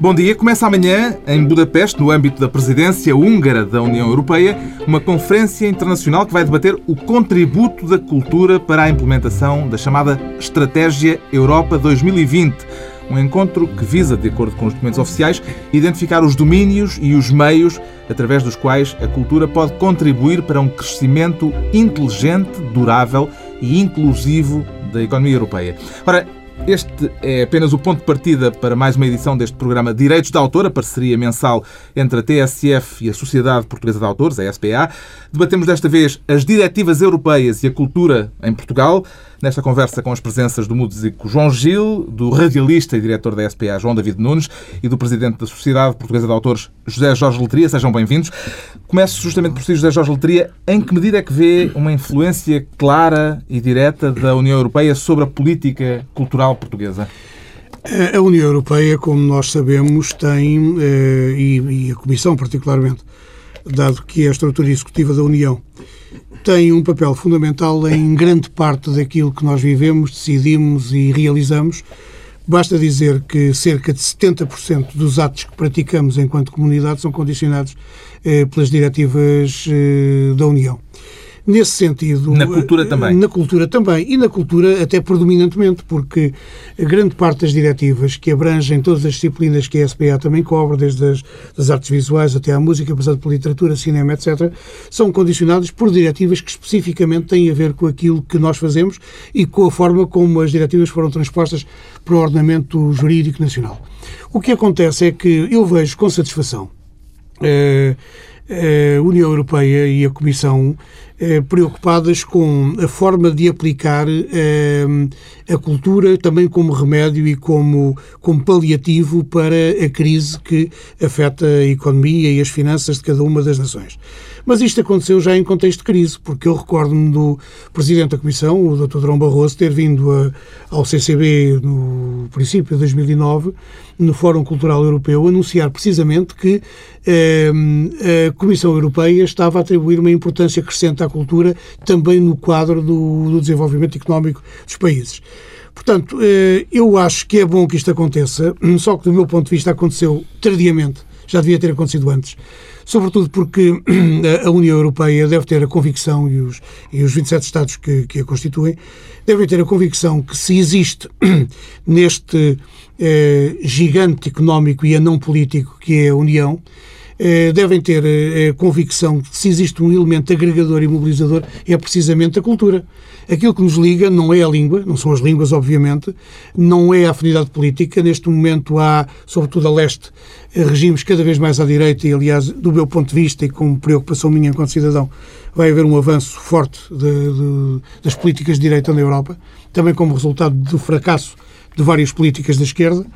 Bom dia. Começa amanhã, em Budapeste, no âmbito da presidência húngara da União Europeia, uma conferência internacional que vai debater o contributo da cultura para a implementação da chamada Estratégia Europa 2020. Um encontro que visa, de acordo com os documentos oficiais, identificar os domínios e os meios através dos quais a cultura pode contribuir para um crescimento inteligente, durável e inclusivo da economia europeia. Ora, este é apenas o ponto de partida para mais uma edição deste programa Direitos de Autor, a parceria mensal entre a TSF e a Sociedade Portuguesa de Autores, a SPA. Debatemos desta vez as diretivas europeias e a cultura em Portugal nesta conversa com as presenças do músico João Gil, do radialista e diretor da SPA João David Nunes e do presidente da Sociedade Portuguesa de Autores José Jorge Letria. Sejam bem-vindos. Começo justamente por si, José Jorge Letria. Em que medida é que vê uma influência clara e direta da União Europeia sobre a política cultural portuguesa? A União Europeia, como nós sabemos, tem, eh, e a Comissão particularmente, dado que é a estrutura executiva da União, tem um papel fundamental em grande parte daquilo que nós vivemos, decidimos e realizamos. Basta dizer que cerca de 70% dos atos que praticamos enquanto comunidade são condicionados eh, pelas diretivas eh, da União. Nesse sentido. Na cultura também. Na cultura também. E na cultura até predominantemente, porque grande parte das diretivas que abrangem todas as disciplinas que a SPA também cobre, desde as das artes visuais até à música, passando por literatura, cinema, etc., são condicionadas por diretivas que especificamente têm a ver com aquilo que nós fazemos e com a forma como as diretivas foram transpostas para o ordenamento jurídico nacional. O que acontece é que eu vejo com satisfação. Uh, a União Europeia e a Comissão eh, preocupadas com a forma de aplicar eh, a cultura também como remédio e como, como paliativo para a crise que afeta a economia e as finanças de cada uma das nações. Mas isto aconteceu já em contexto de crise, porque eu recordo-me do Presidente da Comissão, o Dr. Drão Barroso, ter vindo a, ao CCB no princípio de 2009, no Fórum Cultural Europeu, anunciar precisamente que eh, a Comissão Europeia estava a atribuir uma importância crescente à cultura também no quadro do, do desenvolvimento económico dos países. Portanto, eh, eu acho que é bom que isto aconteça, só que do meu ponto de vista aconteceu tardiamente, já devia ter acontecido antes sobretudo porque a União Europeia deve ter a convicção, e os, e os 27 Estados que, que a constituem, devem ter a convicção que se existe neste eh, gigante económico e anão político que é a União, eh, devem ter eh, a convicção que se existe um elemento agregador e mobilizador é precisamente a cultura. Aquilo que nos liga não é a língua, não são as línguas, obviamente, não é a afinidade política. Neste momento há, sobretudo a leste, regimes cada vez mais à direita e, aliás, do meu ponto de vista e com preocupação minha enquanto cidadão, vai haver um avanço forte de, de, das políticas de direita na Europa, também como resultado do fracasso de várias políticas da esquerda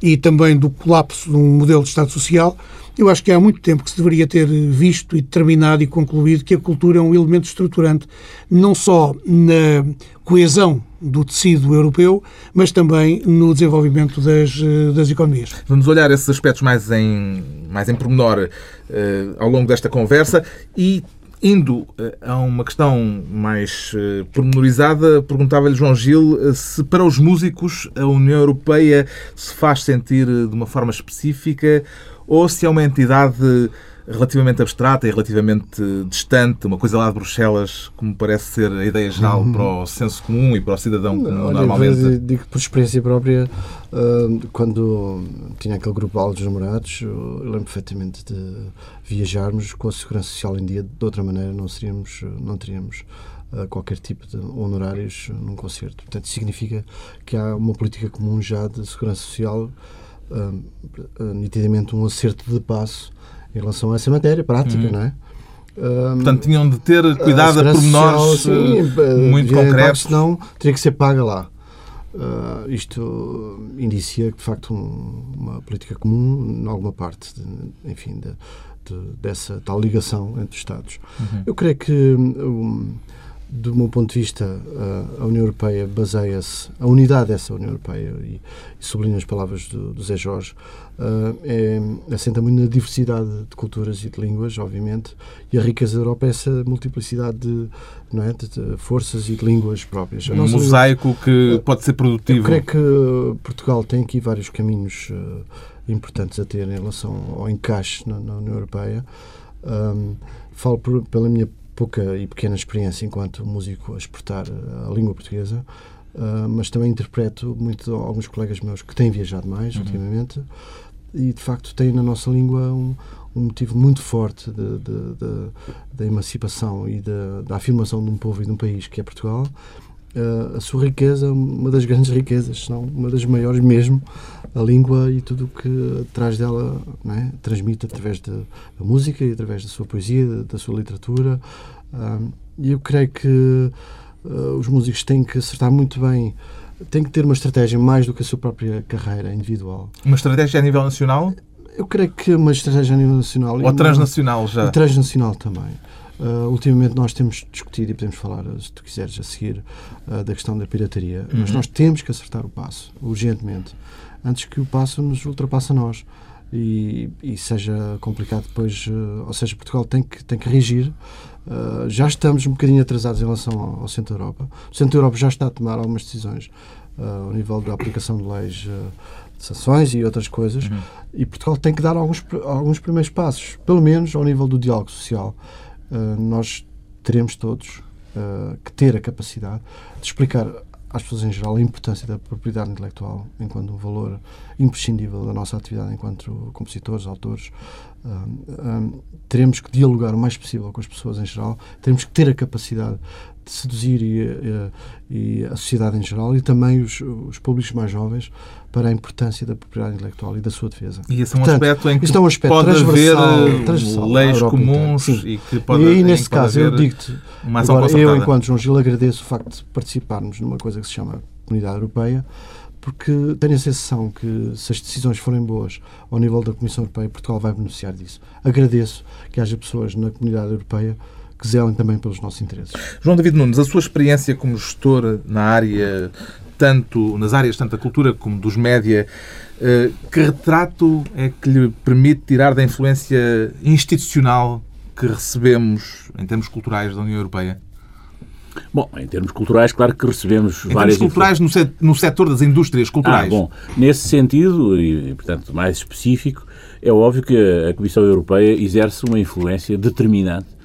e também do colapso de um modelo de Estado Social. Eu acho que há muito tempo que se deveria ter visto e determinado e concluído que a cultura é um elemento estruturante, não só na coesão do tecido europeu, mas também no desenvolvimento das, das economias. Vamos olhar esses aspectos mais em, mais em pormenor uh, ao longo desta conversa e Indo eh, a uma questão mais pormenorizada, perguntava-lhe João Gil se para os músicos a União Europeia se faz sentir de uma forma específica ou se é uma entidade relativamente abstrata e relativamente distante, uma coisa lá de Bruxelas, como parece ser a ideia geral uhum. para o senso comum e para o cidadão comum, Olha, normalmente. Digo por experiência própria, uh, quando tinha aquele grupo de namorados, eu lembro perfeitamente de viajarmos com a segurança social em dia, de outra maneira não seríamos, não teríamos uh, qualquer tipo de honorários num concerto. Portanto, significa que há uma política comum já de segurança social, uh, nitidamente um acerto de passo em relação a essa matéria prática, uhum. não é? Portanto, tinham de ter cuidado a, pormenores sim, eh, muito concretos. Senão, teria que ser paga lá. Uh, isto indicia de facto, um, uma política comum, em alguma parte, de, enfim, de, de, dessa tal ligação entre os Estados. Uhum. Eu creio que um, do meu ponto de vista, a União Europeia baseia-se, a unidade dessa União Europeia, e, e sublinho as palavras do, do Zé Jorge, uh, é, assenta muito na diversidade de culturas e de línguas, obviamente, e a riqueza da Europa é essa multiplicidade de, não é, de, de forças e de línguas próprias. Um mosaico língua, que pode ser produtivo. Eu creio que Portugal tem aqui vários caminhos uh, importantes a ter em relação ao encaixe na, na União Europeia. Um, falo por, pela minha pouca e pequena experiência enquanto músico a exportar a língua portuguesa, uh, mas também interpreto muito alguns colegas meus que têm viajado mais uhum. ultimamente e de facto têm na nossa língua um, um motivo muito forte da emancipação e da afirmação de um povo e de um país que é Portugal uh, a sua riqueza, uma das grandes riquezas, se não uma das maiores mesmo, a língua e tudo o que traz dela, é? transmite através da, música e através da sua poesia, da, sua literatura. E eu creio que uh, os músicos têm que acertar muito bem têm que ter uma estratégia mais do que a sua própria carreira individual. Uma estratégia a nível nacional? Eu creio que uma estratégia a nível nacional. Ou transnacional já? E transnacional também. Uh, ultimamente nós temos discutido e podemos falar, se tu quiseres, a seguir, uh, da questão da pirataria, uhum. mas nós temos que acertar o passo, urgentemente, antes que o passo nos ultrapasse a nós e, e seja complicado depois, uh, ou seja, Portugal tem que, tem que reagir. já estamos um bocadinho atrasados em relação ao, ao Centro da Europa. O Centro da Europa já está a tomar algumas decisões ao nível da aplicação de leis de sanções e outras coisas, uhum. e Portugal tem que dar alguns, alguns primeiros passos, pelo menos ao nível do diálogo social. Eh, nós teremos todos uh, que ter a capacidade de explicar às pessoas em geral a importância da propriedade intelectual enquanto um valor imprescindível da nossa atividade enquanto compositores, autores. Uh, teremos que dialogar o mais possível com as pessoas em geral, teremos que ter a capacidade de seduzir e, e, e, a sociedade em geral e também os, os públicos mais jovens para a importância da propriedade intelectual e da sua defesa. E esse é um Portanto, aspecto em que é um aspecto pode haver transversal leis comuns e que pode E aí, nesse caso, eu digo-te, eu, enquanto João Gil, agradeço o facto de participarmos numa coisa que se chama Comunidade Europeia, porque tenho a sensação que, se as decisões forem boas ao nível da Comissão Europeia, Portugal vai beneficiar disso. Agradeço que haja pessoas na Comunidade Europeia que zelem também pelos nossos interesses. João David Nunes, a sua experiência como gestor na área, tanto nas áreas tanto da cultura como dos média, eh, que retrato é que lhe permite tirar da influência institucional que recebemos em termos culturais da União Europeia? Bom, em termos culturais, claro que recebemos em várias... Em termos culturais, no setor das indústrias culturais. Ah, bom, nesse sentido, e portanto mais específico, é óbvio que a Comissão Europeia exerce uma influência determinante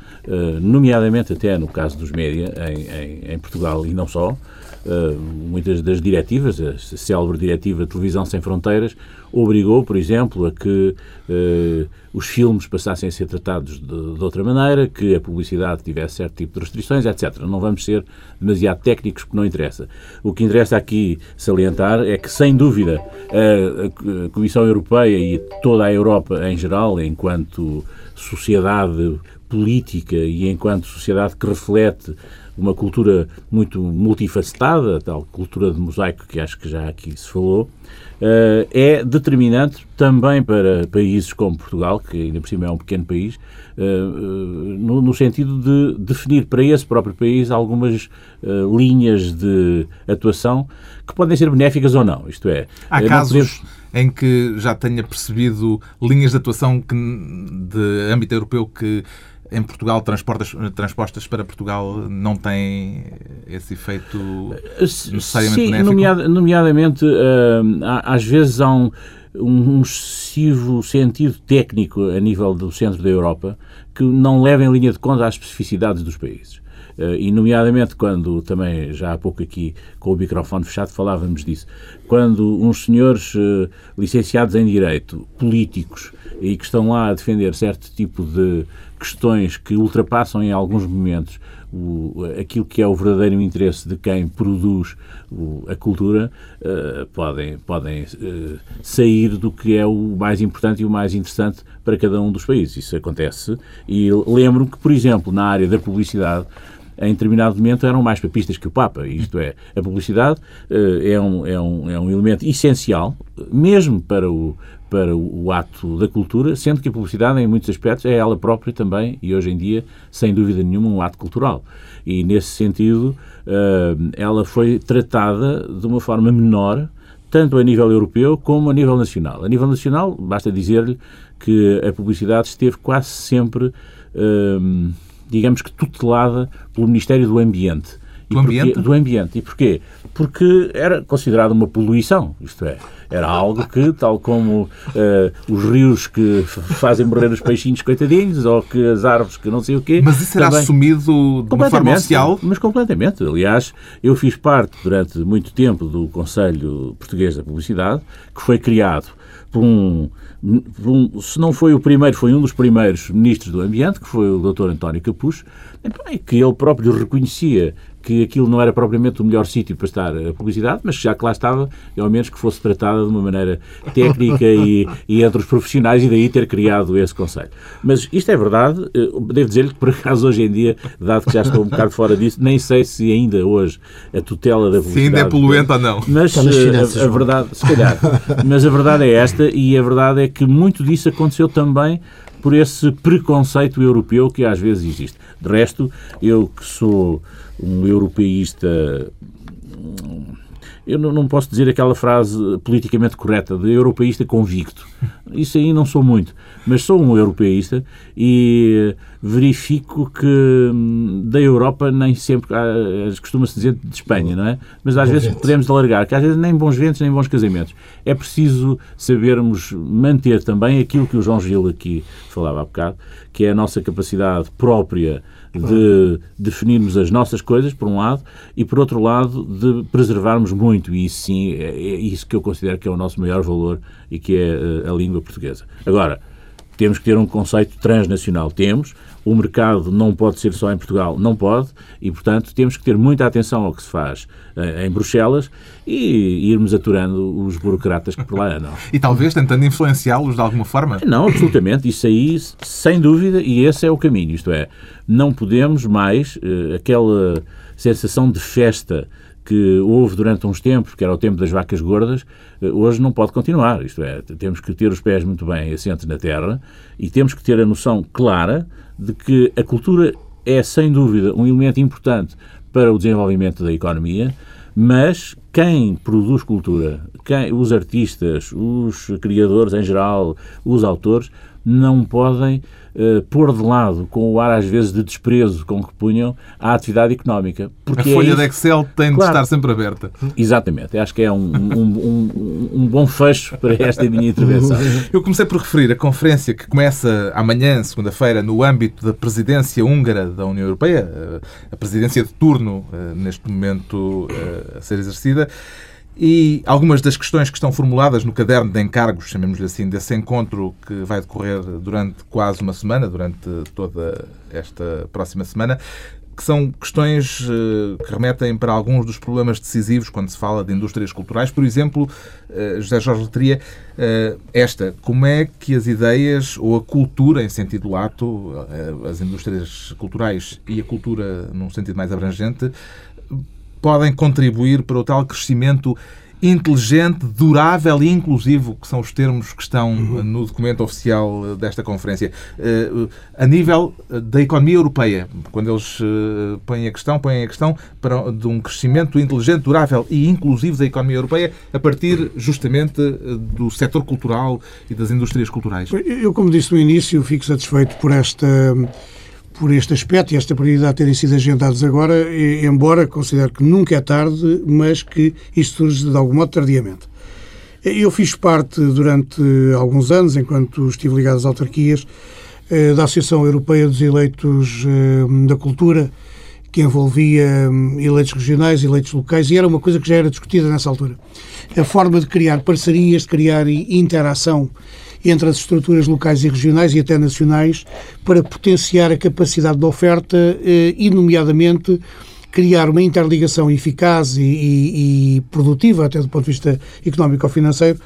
nomeadamente até no caso dos média em, em, em Portugal e não só, Uh, muitas das diretivas, a célebre diretiva Televisão Sem Fronteiras, obrigou, por exemplo, a que uh, os filmes passassem a ser tratados de, de, outra maneira, que a publicidade tivesse certo tipo de restrições, etc. Não vamos ser demasiado técnicos, porque não interessa. O que interessa aqui salientar é que, sem dúvida, a, a Comissão Europeia e toda a Europa em geral, enquanto sociedade política e enquanto sociedade que reflete uma cultura muito multifacetada, tal cultura de mosaico que acho que já aqui se falou, eh, é determinante também para países como Portugal, que ainda por cima é um pequeno país, eh, eh, no sentido de definir para esse próprio país algumas linhas de atuação que podem ser benéficas ou não. Isto é, há casos podemos... em que já tenha percebido linhas de atuação que, de âmbito europeu que em Portugal, transpostas para Portugal, não têm esse efeito necessariamente Sim, nomeada, nomeadamente, uh, às vezes há um, um excessivo sentido técnico a nível do centro da Europa que não leva em linha de conta às especificidades dos países. Uh, e, nomeadamente, quando também já há pouco aqui com o microfone fechado falávamos disso, quando uns senhores uh, licenciados em Direito, políticos, e que estão lá a defender certo tipo de questões que ultrapassam em alguns momentos o, aquilo que é o verdadeiro interesse de quem produz o, a cultura, uh, podem, podem uh, sair do que é o mais importante e o mais interessante para cada um dos países. Isso acontece. E lembro que, por exemplo, na área da publicidade, em determinado momento eram mais papistas que o Papa. Isto é, a publicidade uh, é, um, é, um, é um elemento essencial, mesmo para o, para o, ato da cultura, sendo que a publicidade, em muitos aspectos, é ela própria também, e hoje em dia, sem dúvida nenhuma, um ato cultural. E, nesse sentido, uh, ela foi tratada de uma forma menor, tanto a nível europeu como a nível nacional. A nível nacional, basta dizer-lhe que a publicidade esteve quase sempre, uh, digamos que, tutelada pelo Ministério do Ambiente. Do ambiente? do ambiente. E porquê? Porque era considerada uma poluição, isto é, era algo que, tal como uh, os rios que fazem morrer os peixinhos coitadinhos, ou que as árvores que não sei o quê... Mas isso era também... assumido de uma forma oficial? Mas completamente. Aliás, eu fiz parte, durante muito tempo, do Conselho Português da Publicidade, que foi criado por um, por um, se não foi o primeiro, foi um dos primeiros ministros do Ambiente, que foi o Dr. António Capucho, que ele próprio reconhecia que aquilo não era propriamente o melhor sítio para estar a publicidade, mas já que lá estava, ao menos que fosse tratada de uma maneira técnica e, e entre os profissionais, e daí ter criado esse conselho. Mas isto é verdade, eh, devo dizer-lhe que por acaso hoje em dia, dado que já estou um bocado fora disso, nem sei se ainda hoje a tutela da publicidade... Se ainda é poluente ou não. Mas a, eh, a verdade, se calhar, mas a verdade é esta, e a verdade é que muito disso aconteceu também por esse preconceito europeu que às vezes existe. De resto, eu que sou um europeísta eu não posso dizer aquela frase politicamente correta de europeísta convicto. Isso aí não sou muito, mas sou um europeísta e verifico que hum, da Europa nem sempre ah, costuma-se dizer de Espanha, não é? Mas às vezes podemos alargar, que às vezes nem bons ventos nem bons casamentos. É preciso sabermos manter também aquilo que o João Gil aqui falava há bocado, que é a nossa capacidade própria de definirmos as nossas coisas, por um lado, e por outro lado, de preservarmos muito, e isso sim, é, é isso que eu considero que é o nosso maior valor e que é eh, a língua portuguesa. Agora, temos que ter um conceito transnacional. Temos. O mercado não pode ser só em Portugal, não pode, e, portanto, temos que ter muita atenção ao que se faz uh, em Bruxelas e irmos aturando os burocratas que por lá andam. e talvez tentando influenciá-los de alguma forma? Não, absolutamente. Isso aí, sem dúvida, e esse é o caminho. Isto é, não podemos mais uh, aquela sensação de festa que houve durante uns tempos, que era o tempo das vacas gordas, eh, hoje não pode continuar. Isto é, temos que ter os pés muito bem assentes na terra e temos que ter a noção clara de que a cultura é, sem dúvida, um elemento importante para o desenvolvimento da economia, mas quem produz cultura, quem, os artistas, os criadores em geral, os autores, não podem uh, pôr de lado, com o ar às vezes de desprezo com que punham, a atividade económica. Porque a folha é de Excel tem claro, de estar sempre aberta. Exatamente. Acho que é um, um, um, um, bom fecho para esta minha intervenção. Eu comecei por referir a conferência que começa amanhã, segunda-feira, no âmbito da presidência húngara da União Europeia, eh, a presidência de turno, eh, neste momento a ser exercida. E algumas das questões que estão formuladas no caderno de encargos, chamemos-lhe assim, desse encontro que vai decorrer durante quase uma semana, durante toda esta próxima semana, que são questões eh, que remetem para alguns dos problemas decisivos quando se fala de indústrias culturais. Por exemplo, eh, José Jorge Letria, eh, esta, como é que as ideias ou a cultura em sentido lato, as indústrias culturais e a cultura num sentido mais abrangente, podem contribuir para o tal crescimento inteligente, durável e inclusivo, que são os termos que estão uhum. no documento oficial desta conferência. Uh, a nível da economia europeia, quando eles põem a questão, põem a questão para, de um crescimento inteligente, durável e inclusivo da economia europeia a partir justamente do setor cultural e das indústrias culturais. Eu, como disse no início, fico satisfeito por esta por este aspecto e esta prioridade terem sido agendados agora, embora considero que nunca é tarde, mas que isto surge de algum modo tardiamente. Eu fiz parte durante alguns anos, enquanto estive ligado às autarquias, eh, da Associação Europeia dos Eleitos eh, da Cultura, que envolvia eleitos regionais, eleitos locais, e era uma coisa que já era discutida nessa altura. A forma de criar parcerias, de criar interação entre as estruturas locais e regionais e até nacionais para potenciar a capacidade de oferta eh, e, nomeadamente, criar uma interligação eficaz e, e, e, produtiva, até do ponto de vista económico ou financeiro,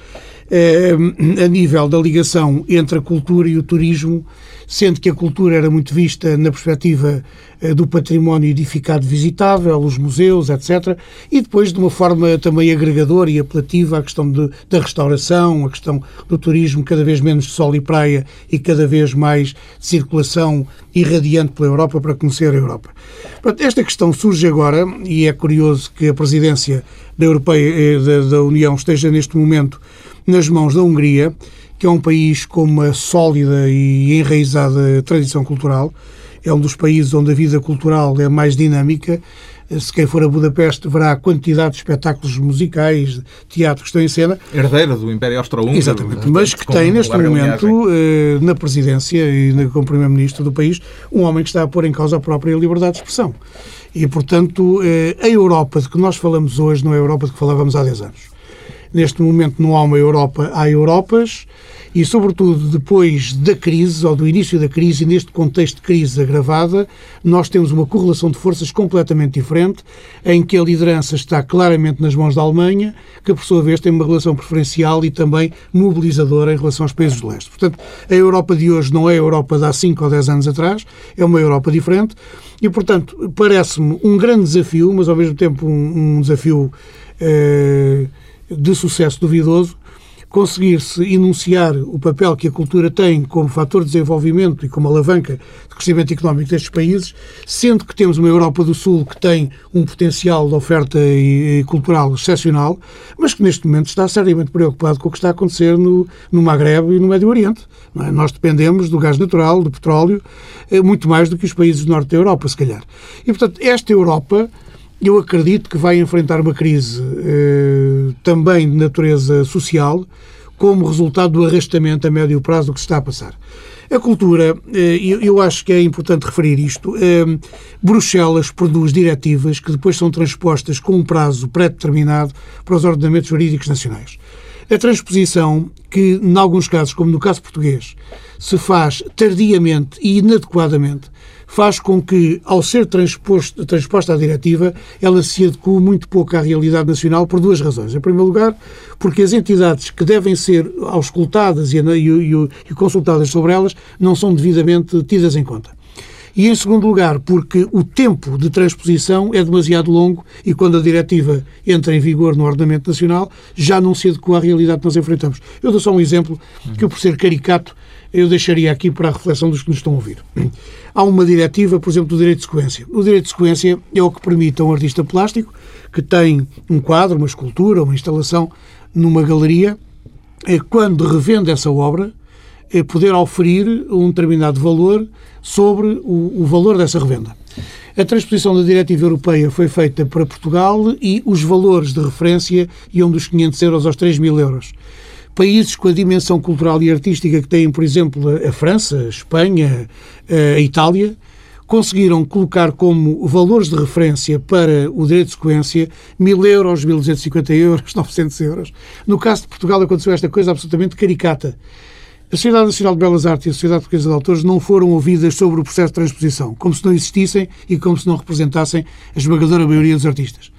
a nível da ligação entre a cultura e o turismo, sendo que a cultura era muito vista na perspectiva eh, do património edificado visitável, os museus, etc. E depois, de uma forma também agregadora e apelativa, a questão de, da restauração, a questão do turismo, cada vez menos de sol e praia e cada vez mais de circulação irradiante pela Europa para conhecer a Europa. Esta questão surge agora, e é curioso que a presidência da, Europeia, eh, da, da União esteja neste momento nas mãos da Hungria, que é um país com uma sólida e enraizada tradição cultural. É um dos países onde a vida cultural é mais dinâmica. Se quem for a Budapeste verá a quantidade de espetáculos musicais, teatro que estão em cena. Herdeira do Império Austro-Húngaro. Exatamente. Mas que tem, neste momento, eh, na presidência e como Primeiro-Ministro do país, um homem que está a pôr em causa a própria liberdade de expressão. E, portanto, eh, a Europa de que nós falamos hoje não é a Europa de que falávamos há 10 anos. Neste momento não há uma Europa, há Europas e, sobretudo, depois da crise, ou do início da crise, e neste contexto de crise agravada, nós temos uma correlação de forças completamente diferente, em que a liderança está claramente nas mãos da Alemanha, que, por sua vez, tem uma relação preferencial e também mobilizadora em relação aos países do leste. Portanto, a Europa de hoje não é a Europa de há 5 ou 10 anos atrás, é uma Europa diferente e, portanto, parece-me um grande desafio, mas ao mesmo tempo um, um desafio. Eh, de sucesso duvidoso, conseguir-se enunciar o papel que a cultura tem como fator de desenvolvimento e como alavanca de crescimento económico destes países, sendo que temos uma Europa do Sul que tem um potencial de oferta cultural excepcional, mas que neste momento está seriamente preocupado com o que está a acontecer no, no e no Médio Oriente. É? Nós dependemos do gás natural, do petróleo, eh, muito mais do que os países do norte da Europa, se calhar. E, portanto, esta Europa eu acredito que vai enfrentar uma crise eh, também de natureza social, como resultado do arrastamento a médio prazo do que se está a passar. A cultura, eh, eu acho que é importante referir isto. Eh, Bruxelas produz diretivas que depois são transpostas com um prazo pré-determinado para os ordenamentos jurídicos nacionais. A transposição, que em alguns casos, como no caso português, se faz tardiamente e inadequadamente, faz com que, ao ser transposto, transposta a diretiva, ela se adeque muito pouco à realidade nacional por duas razões. Em primeiro lugar, porque as entidades que devem ser auscultadas e, e, e consultadas sobre elas não são devidamente tidas em conta. E, em segundo lugar, porque o tempo de transposição é demasiado longo e, quando a diretiva entra em vigor no ordenamento nacional, já não se adequa à realidade que nós enfrentamos. Eu dou só um exemplo que, por ser caricato, eu deixaria aqui para a reflexão dos que nos estão a ouvir. Há uma diretiva, por exemplo, do direito de sequência. O direito de sequência é o que permite a um artista plástico que tem um quadro, uma escultura, uma instalação numa galeria, é quando revende essa obra, é poder oferir um determinado valor sobre o valor dessa revenda. A transposição da diretiva europeia foi feita para Portugal e os valores de referência iam dos 500 euros aos 3 mil euros países com a dimensão cultural e artística que têm, por exemplo, a França, a Espanha, a Itália, conseguiram colocar como valores de referência para o direito de sequência 1.000 euros, 1.250 euros, 900 euros. No caso de Portugal aconteceu esta coisa absolutamente caricata. A Sociedade Nacional de Belas Artes e a Sociedade Portuguesa de Autores não foram ouvidas sobre o processo de transposição, como se não existissem e como se não representassem a esmagadora maioria dos artistas.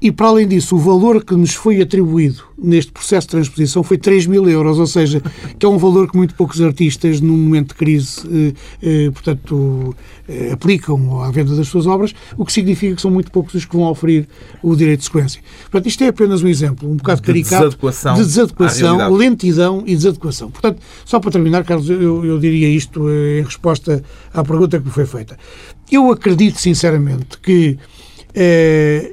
E, para além disso, o valor que nos foi atribuído neste processo de transposição foi 3 mil euros, ou seja, que é um valor que muito poucos artistas, num momento de crise, eh, eh, portanto, eh, aplicam à venda das suas obras, o que significa que são muito poucos os que vão oferir o direito de sequência. Portanto, isto é apenas um exemplo, um bocado de caricato desadequação de desadequação, lentidão e desadequação. Portanto, só para terminar, Carlos, eu, eu diria isto eh, em resposta à pergunta que me foi feita. Eu acredito, sinceramente, que eh,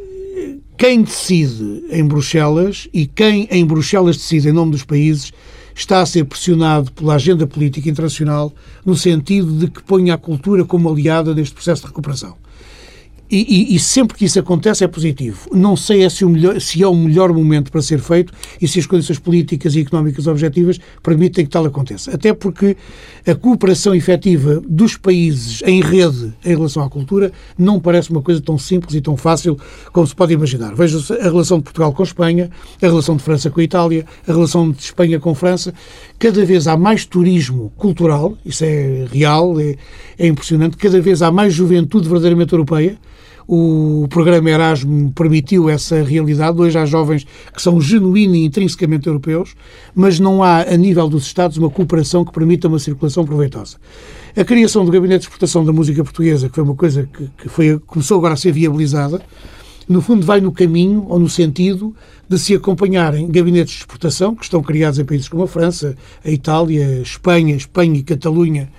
quem decide em Bruxelas e quem em Bruxelas decide em nome dos países está a ser pressionado pela agenda política internacional no sentido de que ponha a cultura como aliada neste processo de recuperação. E, e, e, sempre que isso acontece é positivo. Não sei é se, melhor, se, é o melhor momento para ser feito e se as condições políticas e económicas objetivas permitem que tal aconteça. Até porque a cooperação efetiva dos países em rede em relação à cultura não parece uma coisa tão simples e tão fácil como se pode imaginar. Veja a relação de Portugal com a Espanha, a relação de França com a Itália, a relação de Espanha com a França. Cada vez há mais turismo cultural, isso é real, é, é impressionante. Cada vez há mais juventude verdadeiramente europeia o programa Erasmo permitiu essa realidade. Hoje há jovens que são genuínos e intrinsecamente europeus, mas não há, a nível dos Estados, uma cooperação que permita uma circulação proveitosa. A criação do Gabinete de Exportação da Música Portuguesa, que foi uma coisa que, que foi, começou agora a ser viabilizada, no fundo vai no caminho ou no sentido de se acompanharem gabinetes de exportação que estão criados em países como a França, a Itália, a Espanha, Espanha e Catalunha,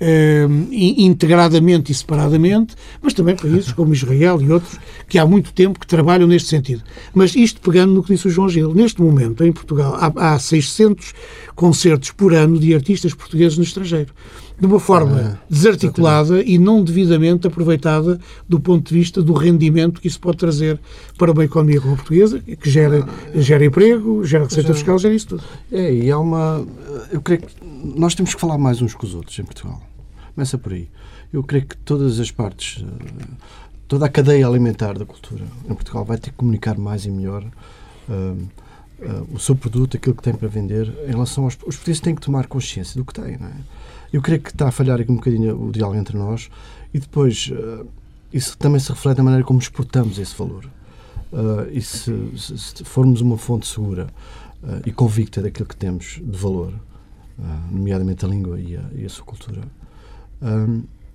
eh, integradamente e separadamente, mas também países como Israel e outros que há muito tempo que trabalham neste sentido. Mas isto pegando no que disse o João Gil, neste momento em Portugal há, há 600 concertos por ano de artistas portugueses no estrangeiro de uma forma ah, desarticulada exatamente. e não devidamente aproveitada do ponto de vista do rendimento que isso pode trazer para uma economia como a portuguesa, que gera, ah, gera emprego, gera receita já, fiscal, gera isso tudo. É, e há uma. Eu creio que nós temos que falar mais uns com os outros em Portugal. Começa por aí. Eu creio que todas as partes, eh, toda a cadeia alimentar da cultura em Portugal vai ter que comunicar mais e melhor. Uh, uh, o seu produto, aquilo que tem para vender, em relação aos. Os portugueses têm que tomar consciência do que têm, não é? Eu creio que está a falhar aqui um bocadinho o diálogo entre nós e depois uh, isso também se reflete na maneira como exportamos esse valor. Uh, e se, se, se, formos uma fonte segura uh, e convicta daquilo que temos de valor, nomeadamente a língua e a, e a sua cultura,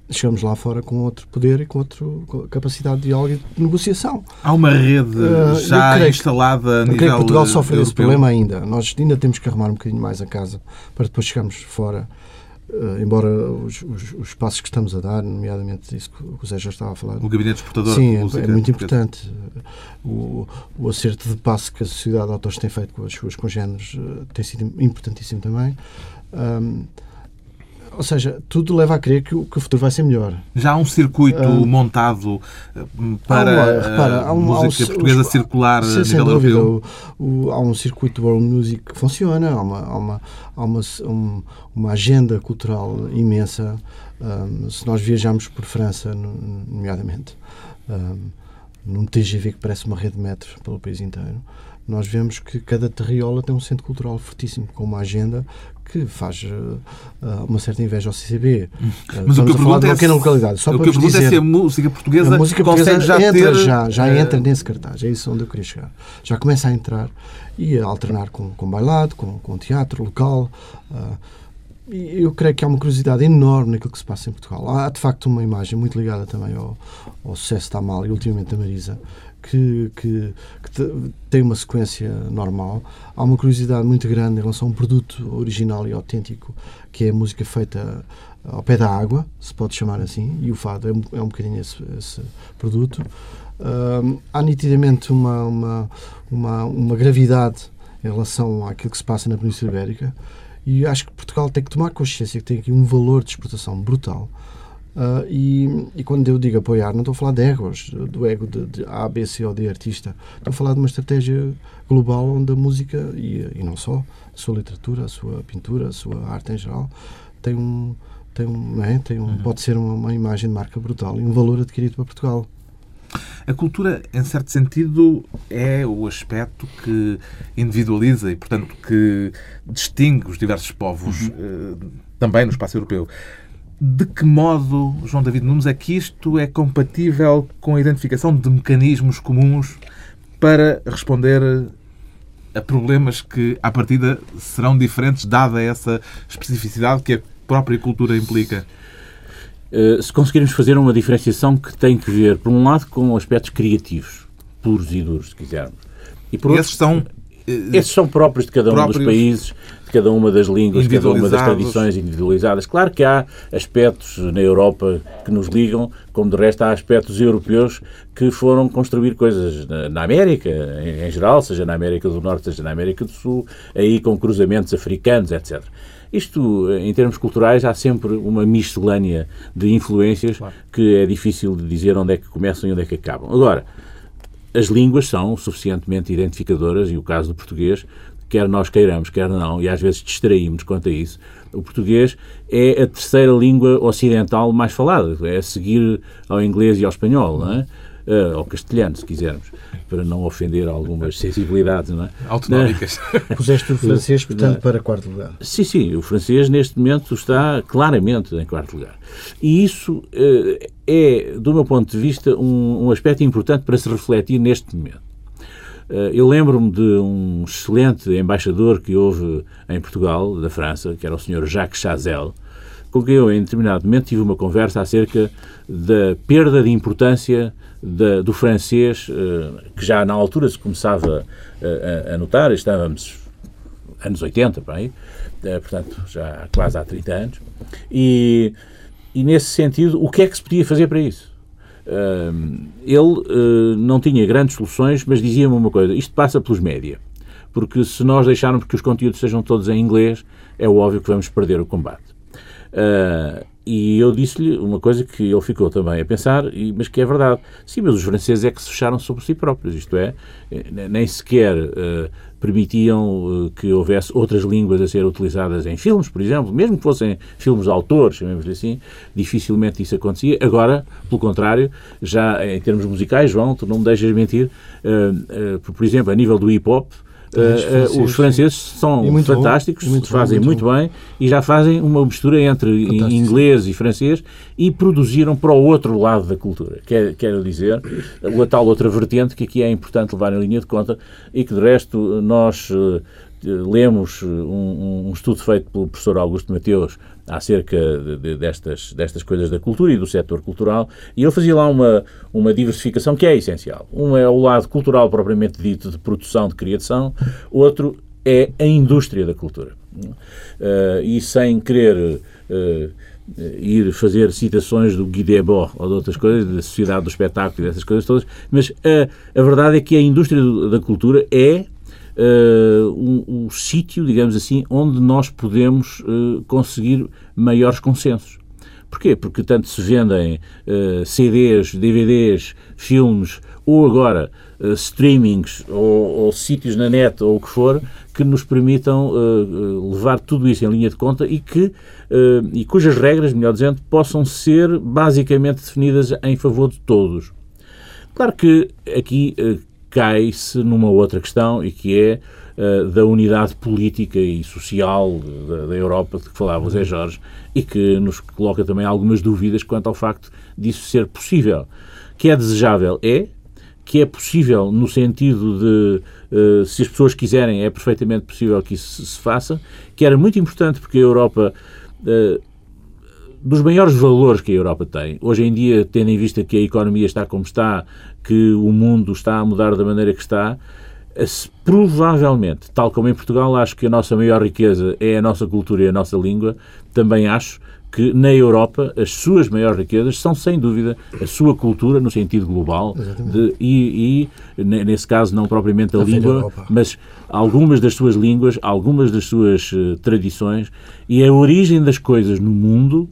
chegamos lá fora com outro poder e com outra capacidade de diálogo e de negociação. Há uma rede já instalada a nível creio que Portugal sofre desse problema ainda. Nós ainda temos que arrumar um bocadinho mais a casa para depois chegarmos fora Uh, embora os, os, os, passos que estamos a dar, nomeadamente isso que o Zé já estava a falar. O gabinete exportador Sim, é, é, muito importante. O, o acerto de passo que a sociedade de autores tem feito com as suas congêneres uh, tem sido importantíssimo também. Um, ou seja, tudo leva a crer que o, que o futuro vai ser melhor. Já há um circuito uh, montado eh, para há uma, repara, há um, a música um, portuguesa os, circular sem, sem dúvida, o, o, há um circuito World Music que funciona, há uma, há uma, há uma, um, uma agenda cultural imensa. Um, se nós viajamos por França, nomeadamente, um, num TGV que parece uma rede de metros pelo país inteiro, nós vemos que cada terriola tem um centro cultural fortíssimo, com uma agenda que faz uh, uma certa inveja ao CCB. Eh, Mas o que eu pergunto é, se, localidade. Só o que eu pergunto é se a música portuguesa, a música portuguesa já entra, ter... já, já é... entra nesse cartaz. É isso onde eu queria chegar. Já começa a entrar e a alternar com, com bailado, com, com teatro local. Uh, e eu creio que há uma curiosidade enorme naquilo que se passa em Portugal. Há, de facto, uma imagem muito ligada também ao, ao sucesso da Amália e, ultimamente, da Marisa, que, que, que, tem uma sequência normal. Há uma curiosidade muito grande em relação a um produto original e autêntico, que é a música feita ao pé da água, se pode chamar assim, e o fado é um, é um bocadinho esse, esse produto. Há nitidamente uma, uma, uma, uma gravidade em relação àquilo que se passa na Península Ibérica e acho que Portugal tem que tomar consciência que tem aqui um valor de exportação brutal Uh, e, e, quando eu digo apoiar, não estou a falar de egos, do ego de, de A, B, C ou D artista. Estou a falar de uma estratégia global onde a música, e, e não só, a sua literatura, a sua pintura, a sua arte em geral, tem um. Tem um, é? tem um uhum. Pode ser uma, uma imagem de marca brutal e um valor adquirido para Portugal. A cultura, em certo sentido, é o aspecto que individualiza e, portanto, que distingue os diversos povos, uhum. uh, também no espaço europeu. De que modo, João David Nunes, é que isto é compatível com a identificação de mecanismos comuns para responder a problemas que, à partida, serão diferentes, dada essa especificidade que a própria cultura implica? Uh, se conseguirmos fazer uma diferenciação que tem que ver, por um lado, com aspectos criativos, puros e duros, se quisermos. E por outro, são esses são próprios de cada um dos países, de cada uma das línguas, de cada uma das tradições individualizadas. Claro que há aspectos na Europa que nos ligam, como de resto há aspectos europeus que foram construir coisas na, América, em, geral, seja na América do Norte, seja na América do Sul, aí com cruzamentos africanos, etc. Isto, em termos culturais, há sempre uma miscelânea de influências claro. que é difícil de dizer onde é que começam e onde é que acabam. Agora, as línguas são suficientemente identificadoras, e o caso do português, quer nós queiramos, quer não, e às vezes distraímos quanto a isso, o português é a terceira língua ocidental mais falada, é a seguir ao inglês e ao espanhol, não é? uh, ou castelhano, se quisermos, para não ofender algumas sensibilidades, não é? Autonómicas. Puseste o francês, portanto, para quarto lugar. Sim, sim, o francês neste momento está claramente em quarto lugar. E isso uh, é, do meu ponto de vista, um, um aspecto importante para se refletir neste momento. Eh, eu lembro-me de um excelente embaixador que houve em Portugal, da França, que era o Sr. Jacques Chazelle, com quem eu, em determinado momento, tive uma conversa acerca da perda de importância da, do francês, eh, que já na altura se começava a, a notar, estávamos anos 80, bem, eh, portanto, já quase há 30 anos, e, e nesse sentido, o que é que se podia fazer para isso? Ele uh, não tinha grandes soluções, mas dizia-me uma coisa: isto passa pelos média. Porque se nós deixarmos que os conteúdos sejam todos em inglês, é óbvio que vamos perder o combate. Uh, e eu disse-lhe uma coisa que ele ficou também a pensar, mas que é verdade. Sim, mas os franceses é que se fecharam sobre si próprios, isto é, eh, nem sequer uh, permitiam uh, que houvesse outras línguas a ser utilizadas em filmes, por exemplo, mesmo que fossem filmes de autores, chamemos assim, dificilmente isso acontecia. Agora, pelo contrário, já em termos musicais, João, tu não me deixas mentir, uh, por exemplo, a nível do hip-hop, Uh, uh, os franceses. são fantásticos, muito fazem muito, muito bem e já fazem uma mistura entre inglês e francês e produziram para o outro lado da cultura. Quer, quero dizer, a tal outra vertente que aqui é importante levar em linha de conta e que, de resto, nós lemos um, um, estudo feito pelo professor Augusto Mateus acerca de, de, destas, destas coisas da cultura e do setor cultural, e ele fazia lá uma, uma diversificação que é essencial. Um é o lado cultural propriamente dito, de produção, de criação, outro é a indústria da cultura. Uh, e sem querer uh, ir fazer citações do Guy Debord ou de outras coisas, da sociedade do espetáculo e dessas coisas todas, mas a verdade é que a indústria da cultura é uh, um, um sítio, digamos assim, onde nós podemos uh, conseguir maiores consensos. Porquê? Porque tanto se vendem uh, CDs, DVDs, filmes ou agora uh, streamings ou, ou, sítios na net ou o que for que nos permitam uh, levar tudo isso em linha de conta e que e cujas regras, melhor dizendo, possam ser basicamente definidas em favor de todos. Claro que aqui cai-se numa outra questão e que é uh, da unidade política e social da, da, Europa de que falava o Zé Jorge e que nos coloca também algumas dúvidas quanto ao facto disso ser possível. Que é desejável, é, que é possível no sentido de, uh, se as pessoas quiserem, é perfeitamente possível que isso se faça, que era muito importante porque a Europa uh, dos maiores valores que a Europa tem. Hoje em dia, tendo em vista que a economia está como está, que o mundo está a mudar da maneira que está, provavelmente, tal como em Portugal, acho que a nossa maior riqueza é a nossa cultura e a nossa língua, também acho que na Europa as suas maiores riquezas são, sem dúvida, a sua cultura no sentido global de, e, e, nesse caso, não propriamente a, a língua, mas algumas das suas línguas, algumas das suas uh, tradições e a origem das coisas no mundo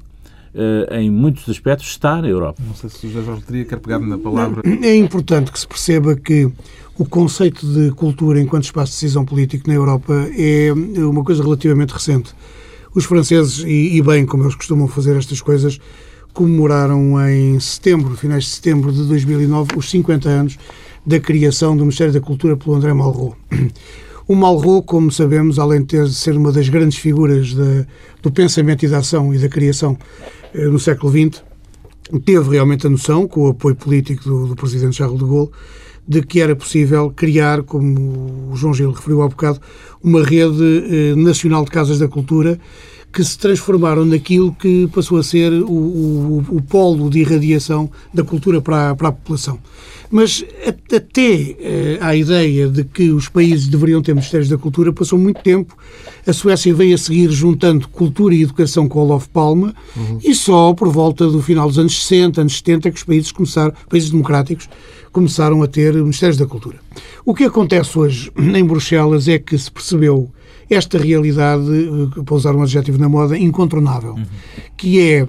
em muitos aspectos, está na Europa. Não sei se o José Jorge teria quer pegar na palavra. É importante que se perceba que o conceito de cultura enquanto espaço de decisão político na Europa é uma coisa relativamente recente. Os franceses, e, e bem como eles costumam fazer estas coisas, comemoraram em setembro, finais de setembro de 2009, os 50 anos da criação do Ministério da Cultura pelo André Malraux. O Malraux, como sabemos, além de ter, ser uma das grandes figuras de, do pensamento e da ação e da criação eh, no século XX, teve realmente a noção, com o apoio político do, do presidente Charles de Gaulle, de que era possível criar, como o João Gil referiu há bocado, uma rede eh, nacional de casas da cultura que se transformaram naquilo que passou a ser o, o, o polo de irradiação da cultura para a, para a população. Mas até eh, à ideia de que os países deveriam ter Ministérios da Cultura passou muito tempo. A Suécia veio a seguir juntando cultura e educação com o Olof Palme uhum. e só por volta do final dos anos 60, anos 70, que os países começaram, países democráticos, começaram a ter Ministérios da Cultura. O que acontece hoje em Bruxelas é que se percebeu esta realidade, eh, para usar um adjetivo na moda, incontornável, uhum. que é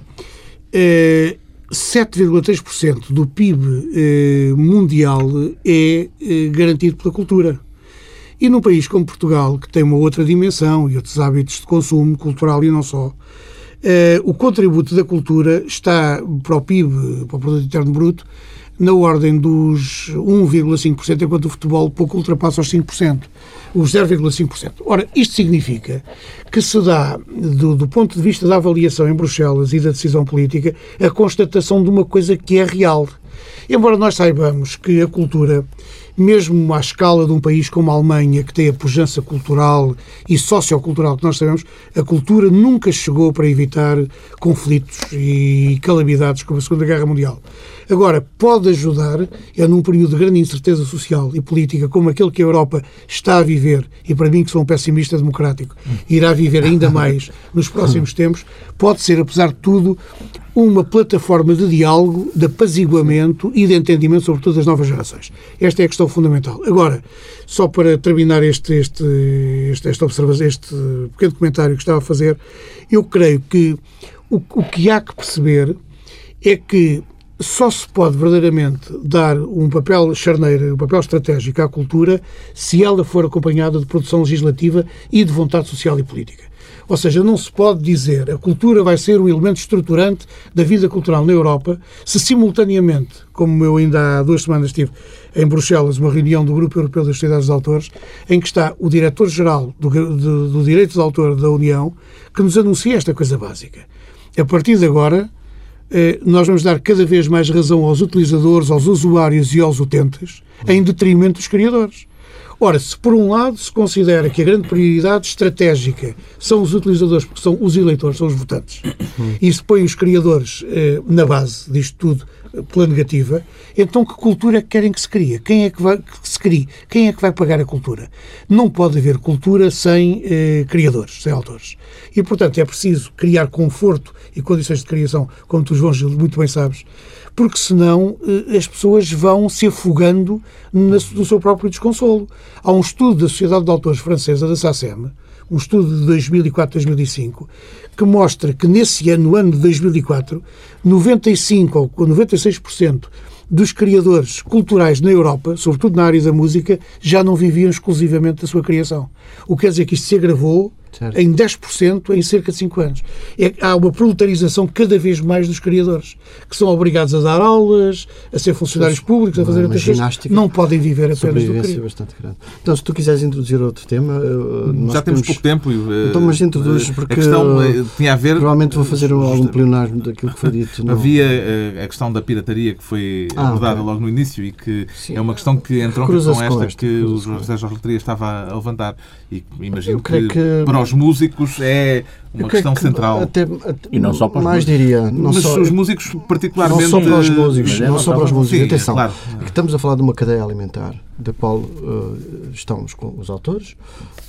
eh, 7,3% do PIB eh, mundial é eh, garantido pela cultura. E num país como Portugal, que tem uma outra dimensão e outros hábitos de consumo cultural e não só, eh, o contributo da cultura está para o PIB, para o Produto Interno Bruto, na ordem dos 1,5%, enquanto o futebol pouco ultrapassa os 5%, os 0,5%. Ora, isto significa que se dá, do, do, ponto de vista da avaliação em Bruxelas e da decisão política, a constatação de uma coisa que é real. Embora nós saibamos que a cultura mesmo à escala de um país como a Alemanha, que tem a pujança cultural e sociocultural que nós sabemos, a cultura nunca chegou para evitar conflitos e calamidades como a Segunda Guerra Mundial. Agora, pode ajudar, é num período de grande incerteza social e política como aquele que a Europa está a viver, e para mim, que sou um pessimista democrático, irá viver ainda mais nos próximos tempos, pode ser, apesar de tudo, uma plataforma de diálogo, de apaziguamento e de entendimento, sobretudo das novas gerações. Esta é a questão fundamental. Agora, só para terminar este, este, este, observação, este pequeno comentário que estava a fazer, eu creio que o, o que há que perceber é que só se pode verdadeiramente dar um papel charneiro, um papel estratégico à cultura se ela for acompanhada de produção legislativa e de vontade social e política. Ou seja, não se pode dizer a cultura vai ser um elemento estruturante da vida cultural na Europa se simultaneamente, como eu ainda há duas semanas tive em Bruxelas uma reunião do Grupo Europeu das Sociedades de Autores, em que está o Diretor-Geral do, do, do Direito de Autor da União, que nos anuncia esta coisa básica. A partir de agora, eh, nós vamos dar cada vez mais razão aos utilizadores, aos usuários e aos utentes, em detrimento dos criadores. Ora, se por um lado se considera que a grande prioridade estratégica são os utilizadores, porque são os eleitores, são os votantes, e se põe os criadores eh, na base disto tudo pela negativa, então que cultura querem que se crie? Quem é que, vai, que se crie? Quem é que vai pagar a cultura? Não pode haver cultura sem eh, criadores, sem autores. E, portanto, é preciso criar conforto e condições de criação, como tu, João Gil, muito bem sabes, porque senão eh, as pessoas vão se afogando no seu próprio desconsolo. Há um estudo da Sociedade de Autores Francesa, da SACEM, um estudo de 2004-2005, que mostra que nesse ano, no ano de 2004, 95 ou 96% dos criadores culturais na Europa, sobretudo na área da música, já não viviam exclusivamente da sua criação. O que quer dizer que isto se agravou certo. em 10% em cerca de 5 anos. É, há uma proletarização cada vez mais dos criadores, que são obrigados a dar aulas, a ser funcionários pois, públicos, a fazer outras coisas. Não podem viver apenas do criador. bastante grande. Então, se tu quiseres introduzir outro tema... Já temos pouco tempo. Então, mas introduz, porque... A questão tinha a ver... Provavelmente vou fazer algum plenário daquilo que foi dito. Não. Havia a questão da pirataria que foi ah, abordada okay. logo no início e que Sim. é uma questão que entrou com esta, com esta que o José Jorge Letria estava a levantar. E imagino que, que, para os músicos é uma questão que, central. Até, até, e não só para os mais músicos. diria. Não Mas só, os músicos particularmente... Não só para os músicos. Não, não só para os músicos. Sim, Atenção. Claro. É estamos a falar de uma cadeia alimentar da qual uh, estão os, os, autores,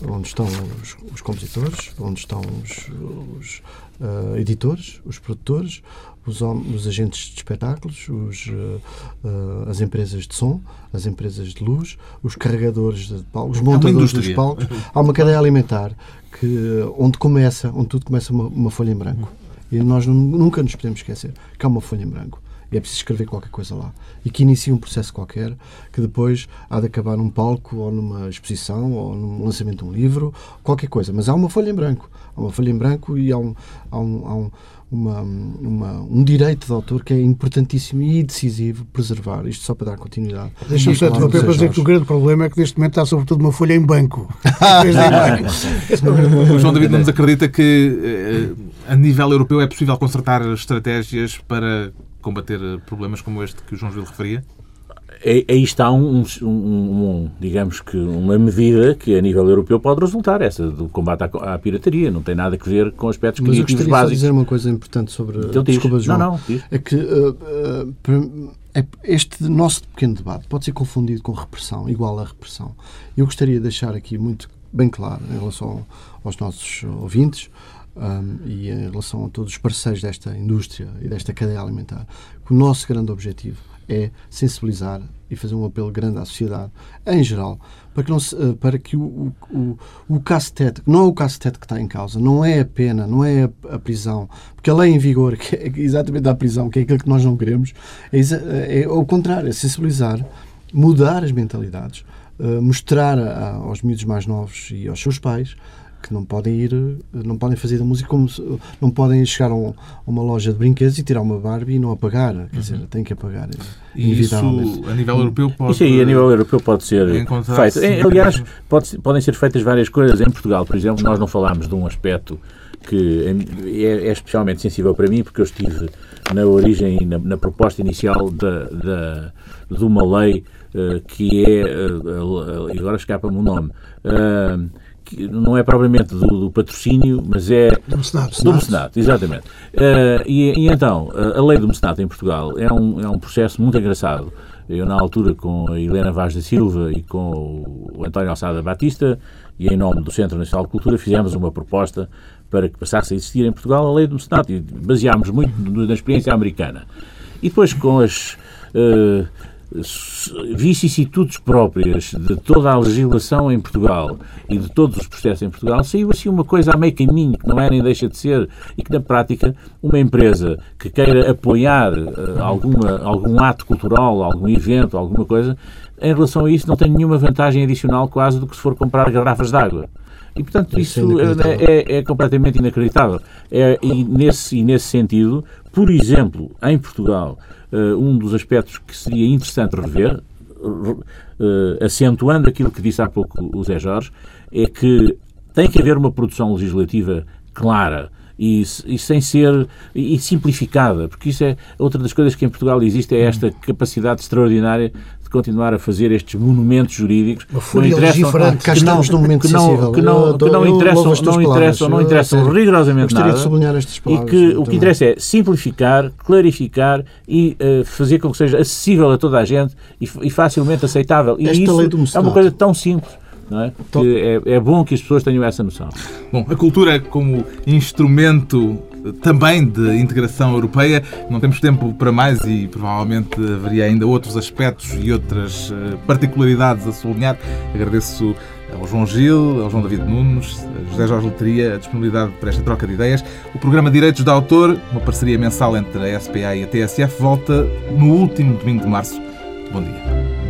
onde estão os, os compositores, onde estão os, os uh, editores, os produtores, os, os, agentes de espetáculos, os, uh, as empresas de som, as empresas de luz, os carregadores de palcos, os montadores dos palcos. Há uma cadeia alimentar que, onde começa, onde tudo começa uma, uma folha em branco. E nós nunca nos podemos esquecer que há uma folha em branco e é preciso escrever qualquer coisa lá. E que inicia um processo qualquer que depois há de acabar num palco ou numa exposição ou num lançamento de um livro, qualquer coisa. Mas há uma folha em branco. Há uma folha em branco e há um, há um, há um uma, uma, um direito de autor que é importantíssimo e decisivo preservar. Isto só para dar continuidade. Deixa-me só interromper para dizer que o grande problema é que neste momento está sobretudo uma folha em banco. o João David não nos acredita que eh, a nível europeu é possível consertar estratégias para combater problemas como este que o João Gil referia? Aí está um, um, um, digamos que uma medida que a nível europeu pode resultar, essa do combate à, à pirataria, não tem nada a ver com aspectos Mas cognitivos eu básicos. dizer uma coisa importante sobre... Então, Desculpa, João. Não, não, é que uh, uh, este nosso pequeno debate pode ser confundido com repressão, igual a repressão. Eu gostaria de deixar aqui muito bem claro em relação aos nossos ouvintes um, e em relação a todos os parceiros desta indústria e desta cadeia alimentar, que o nosso grande objetivo é sensibilizar e fazer um apelo grande à sociedade em geral para que, não se, eh, para que o, o, o caso tético, não é o caso tético que está em causa, não é a pena, não é a, a, prisão, porque a lei em vigor, que é exatamente a prisão, que é aquilo que nós não queremos, é, é, é o contrário, é sensibilizar, mudar as mentalidades, uh, mostrar a, aos miúdos mais novos e aos seus pais que não podem ir, não podem fazer da música como se, não podem chegar a, um, a, uma loja de brinquedos e tirar uma Barbie e não apagar, quer uhum. dizer, tem que apagar. E isso a nível europeu pode Isso aí a nível europeu pode ser feito. Aliás, pode, podem ser feitas várias coisas. Em Portugal, por exemplo, nós não falámos de um aspecto que é, é especialmente sensível para mim porque eu estive na origem, na, na proposta inicial da, da, de uma lei uh, que é, uh, agora escapa-me o nome, uh, que não é propriamente do, do, patrocínio, mas é do mecenato. Do mecenato, exatamente. E, e, então, a lei do mecenato em Portugal é um, é um processo muito engraçado. Eu, na altura, com a Helena Vaz da Silva e com o António Alçada Batista, e em nome do Centro Nacional de Cultura, fizemos uma proposta para que passasse a existir em Portugal a lei do mecenato e baseámos muito na experiência americana. E depois com as uh, vicissitudes próprias de toda a legislação em Portugal e de todos os processos em Portugal, saiu assim uma coisa a meio caminho, que não é nem deixa de ser, e que na prática uma empresa que queira apoiar uh, alguma, algum ato cultural, algum evento, alguma coisa, em relação a isso não tem nenhuma vantagem adicional quase do que se for comprar garrafas de água. E, portanto, isso, isso é, é, é, completamente inacreditável. É, e, nesse, e nesse sentido, por exemplo, em Portugal, uh, um dos aspectos que seria interessante rever, uh, acentuando aquilo que disse há pouco o Zé Jorge, é que tem que haver uma produção legislativa clara, e, e, sem ser e simplificada, porque isso é outra das coisas que em Portugal existe é esta capacidade extraordinária de continuar a fazer estes monumentos jurídicos Uma não interessam, que, estamos num momento que não, que não, que não interessam, não interessam, não interessam rigorosamente nada. e que o que interessa é simplificar, clarificar e uh, fazer com que seja acessível a toda a gente e, e facilmente aceitável. E Esta isso é uma coisa tão simples. É? Que é, é bom que as pessoas tenham essa noção. Bom, a cultura como instrumento também de integração europeia. Não temos tempo para mais e provavelmente haveria ainda outros aspectos e outras eh, particularidades a sublinhar. Agradeço ao João Gil, ao João David Nunes, a José Jorge Leteria a disponibilidade para esta troca de ideias. O programa Direitos de Autor, uma parceria mensal entre a SPA e a TSF, volta no último domingo de março. Bom dia.